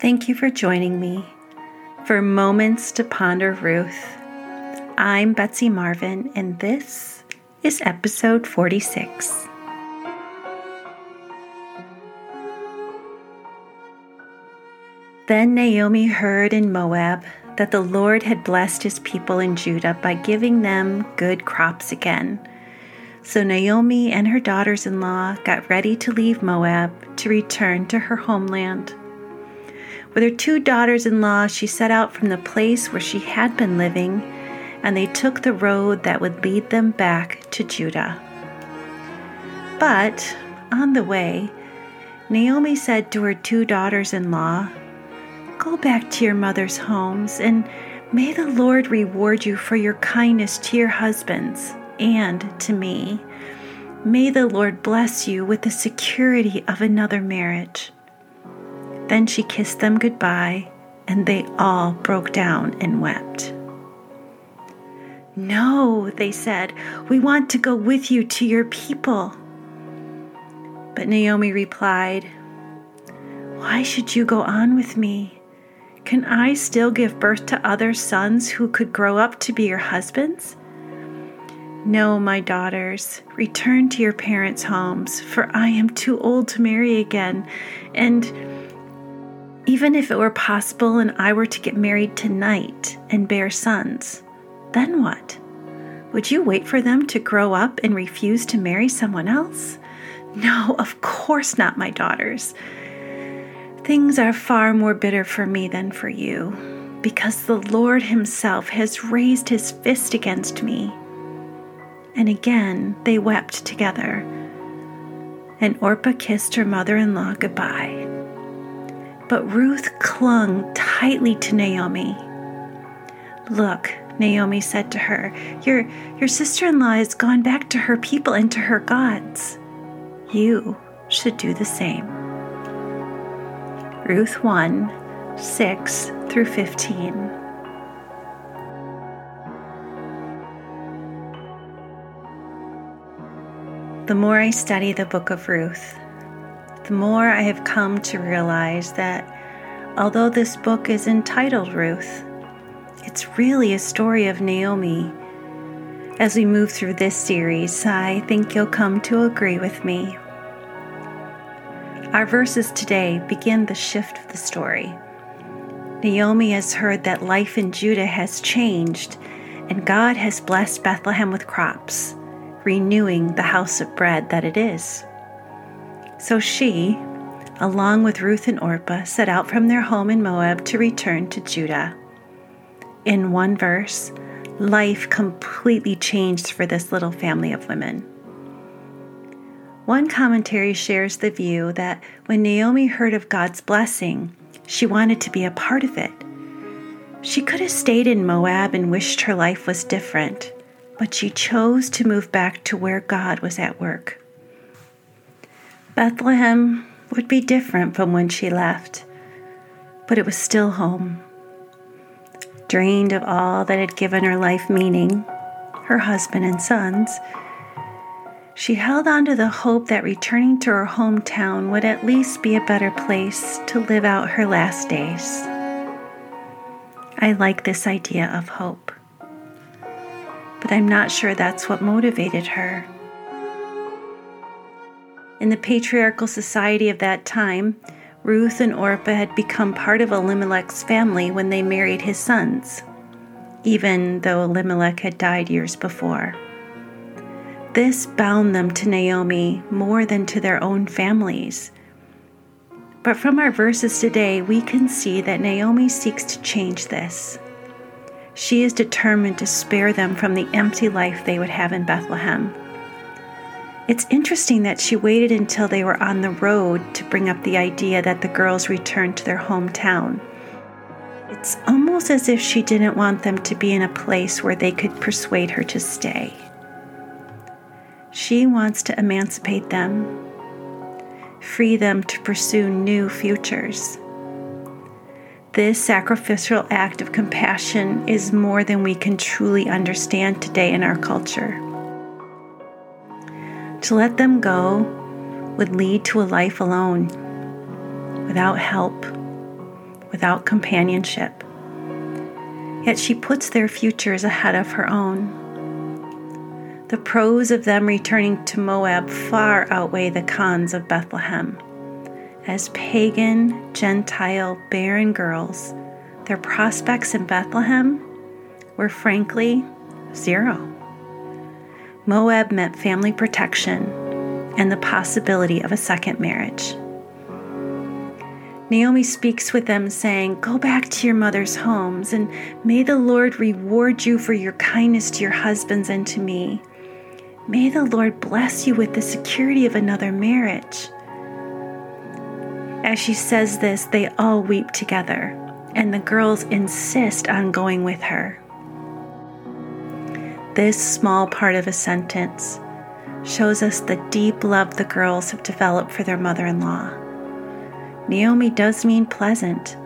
Thank you for joining me for Moments to Ponder Ruth. I'm Betsy Marvin, and this is episode 46. Then Naomi heard in Moab that the Lord had blessed his people in Judah by giving them good crops again. So Naomi and her daughters in law got ready to leave Moab to return to her homeland. With her two daughters in law, she set out from the place where she had been living, and they took the road that would lead them back to Judah. But on the way, Naomi said to her two daughters in law, Go back to your mother's homes, and may the Lord reward you for your kindness to your husbands and to me. May the Lord bless you with the security of another marriage. Then she kissed them goodbye, and they all broke down and wept. No, they said, we want to go with you to your people. But Naomi replied, Why should you go on with me? Can I still give birth to other sons who could grow up to be your husbands? No, my daughters, return to your parents' homes, for I am too old to marry again. And even if it were possible and I were to get married tonight and bear sons, then what? Would you wait for them to grow up and refuse to marry someone else? No, of course not, my daughters. Things are far more bitter for me than for you, because the Lord Himself has raised His fist against me and again they wept together. And Orpah kissed her mother in law goodbye. But Ruth clung tightly to Naomi. Look, Naomi said to her, Your, your sister in law has gone back to her people and to her gods. You should do the same. Ruth 1 6 through 15. The more I study the book of Ruth, the more I have come to realize that although this book is entitled Ruth, it's really a story of Naomi. As we move through this series, I think you'll come to agree with me. Our verses today begin the shift of the story. Naomi has heard that life in Judah has changed, and God has blessed Bethlehem with crops renewing the house of bread that it is. So she, along with Ruth and Orpah, set out from their home in Moab to return to Judah. In one verse, life completely changed for this little family of women. One commentary shares the view that when Naomi heard of God's blessing, she wanted to be a part of it. She could have stayed in Moab and wished her life was different but she chose to move back to where God was at work. Bethlehem would be different from when she left, but it was still home. Drained of all that had given her life meaning, her husband and sons, she held on to the hope that returning to her hometown would at least be a better place to live out her last days. I like this idea of hope but I'm not sure that's what motivated her. In the patriarchal society of that time, Ruth and Orpah had become part of Elimelech's family when they married his sons, even though Elimelech had died years before. This bound them to Naomi more than to their own families. But from our verses today, we can see that Naomi seeks to change this. She is determined to spare them from the empty life they would have in Bethlehem. It's interesting that she waited until they were on the road to bring up the idea that the girls return to their hometown. It's almost as if she didn't want them to be in a place where they could persuade her to stay. She wants to emancipate them, free them to pursue new futures. This sacrificial act of compassion is more than we can truly understand today in our culture. To let them go would lead to a life alone, without help, without companionship. Yet she puts their futures ahead of her own. The pros of them returning to Moab far outweigh the cons of Bethlehem. As pagan, Gentile, barren girls, their prospects in Bethlehem were frankly zero. Moab meant family protection and the possibility of a second marriage. Naomi speaks with them, saying, Go back to your mother's homes, and may the Lord reward you for your kindness to your husbands and to me. May the Lord bless you with the security of another marriage. As she says this, they all weep together, and the girls insist on going with her. This small part of a sentence shows us the deep love the girls have developed for their mother in law. Naomi does mean pleasant,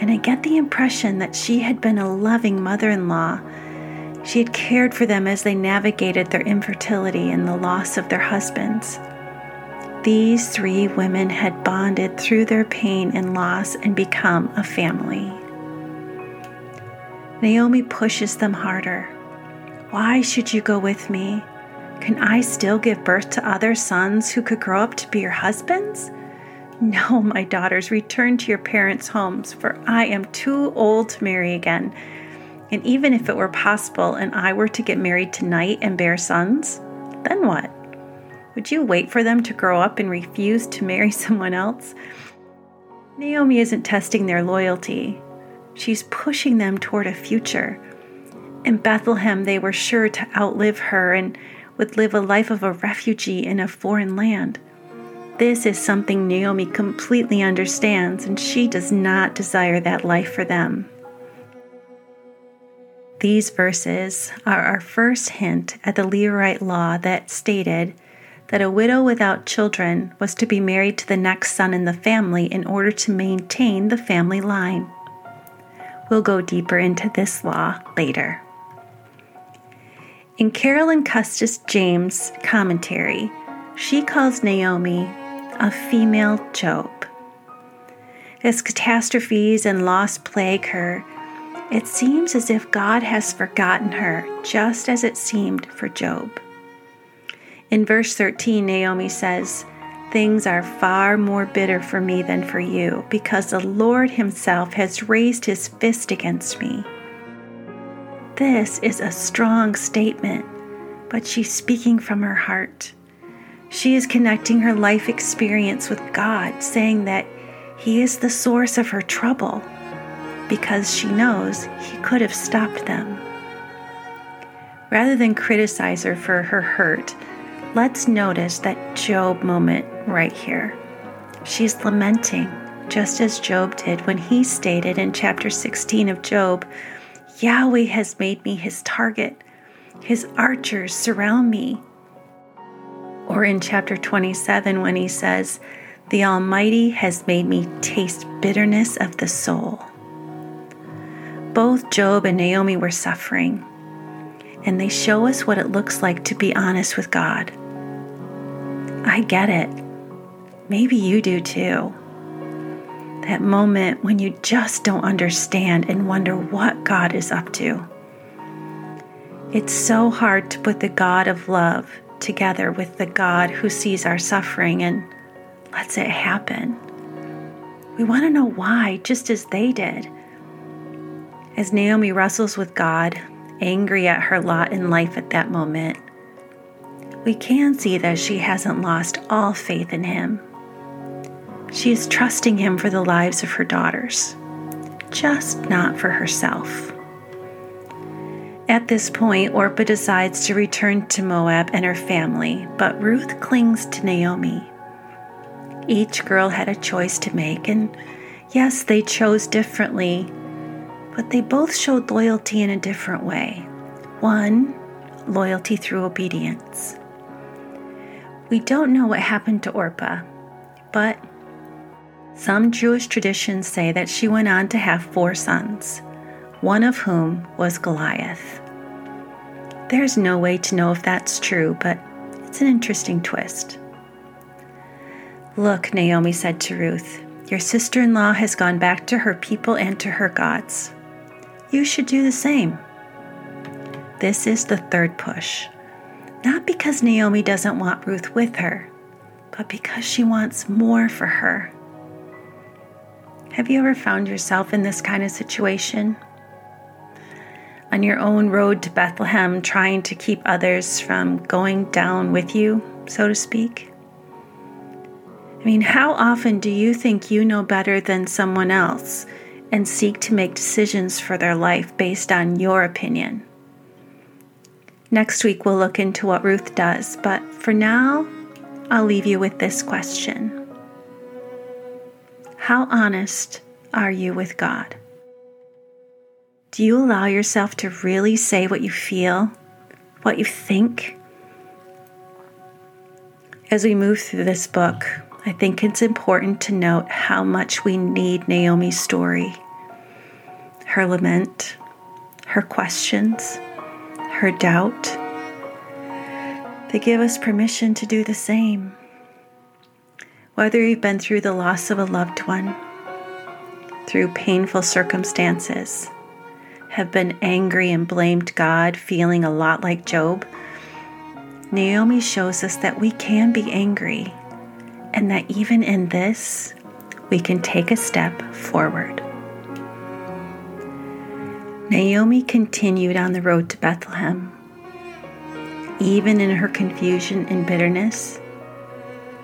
and I get the impression that she had been a loving mother in law she had cared for them as they navigated their infertility and the loss of their husbands. These three women had bonded through their pain and loss and become a family. Naomi pushes them harder. Why should you go with me? Can I still give birth to other sons who could grow up to be your husbands? No, my daughters, return to your parents' homes, for I am too old to marry again and even if it were possible and I were to get married tonight and bear sons, then what? Would you wait for them to grow up and refuse to marry someone else? Naomi isn't testing their loyalty. She's pushing them toward a future. In Bethlehem, they were sure to outlive her and would live a life of a refugee in a foreign land. This is something Naomi completely understands, and she does not desire that life for them. These verses are our first hint at the Levirate law that stated that a widow without children was to be married to the next son in the family in order to maintain the family line. We'll go deeper into this law later. In Carolyn Custis James' commentary, she calls Naomi a female Job. As catastrophes and loss plague her, it seems as if God has forgotten her, just as it seemed for Job. In verse 13, Naomi says, Things are far more bitter for me than for you, because the Lord Himself has raised His fist against me. This is a strong statement, but she's speaking from her heart. She is connecting her life experience with God, saying that He is the source of her trouble because she knows he could have stopped them. Rather than criticize her for her hurt, let's notice that Job moment right here. She's lamenting, just as Job did when he stated in chapter 16 of Job Yahweh has made me his target, his archers surround me. Or in chapter 27 when he says, The Almighty has made me taste bitterness of the soul. Both Job and Naomi were suffering, and they show us what it looks like to be honest with God. I get it. Maybe you do too. That moment when you just don't understand and wonder what God is up to. It's so hard to put the God of love together with the God who sees our suffering and lets it happen. We want to know why, just as they did. As Naomi wrestles with God, angry at her lot in life at that moment, we can see that she hasn't lost all faith in him. She is trusting him for the lives of her daughters, just not for herself. At this point, Orpah decides to return to Moab and her family, but Ruth clings to Naomi. Each girl had a choice to make, and yes, they chose differently but they both showed loyalty in a different way. One, loyalty through obedience. We don't know what happened to Orpah, but some Jewish traditions say that she went on to have four sons, one of whom was Goliath. There's no way to know if that's true, but it's an interesting twist. Look, Naomi said to Ruth, Your sister in law has gone back to her people and to her gods. You should do the same. This is the third push. Not because Naomi doesn't want Ruth with her, but because she wants more for her. Have you ever found yourself in this kind of situation? On your own road to Bethlehem, trying to keep others from going down with you, so to speak? I mean, how often do you think you know better than someone else and seek to make decisions for their life based on your opinion? Next week, we'll look into what Ruth does, but for now, I'll leave you with this question How honest are you with God? Do you allow yourself to really say what you feel, what you think? As we move through this book, I think it's important to note how much we need Naomi's story, her lament, her questions, her doubt. They give us permission to do the same. Whether you've been through the loss of a loved one, through painful circumstances, have been angry and blamed God, feeling a lot like Job, Naomi shows us that we can be angry and that even in this, we can take a step forward. Naomi continued on the road to Bethlehem. Even in her confusion and bitterness,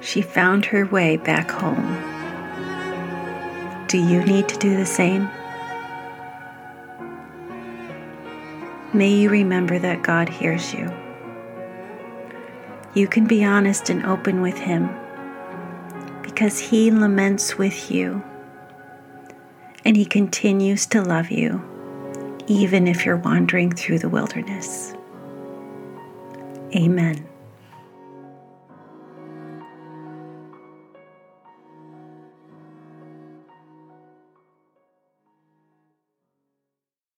she found her way back home. Do you need to do the same? May you remember that God hears you. You can be honest and open with Him because He laments with you and He continues to love you even if you're wandering through the wilderness. Amen.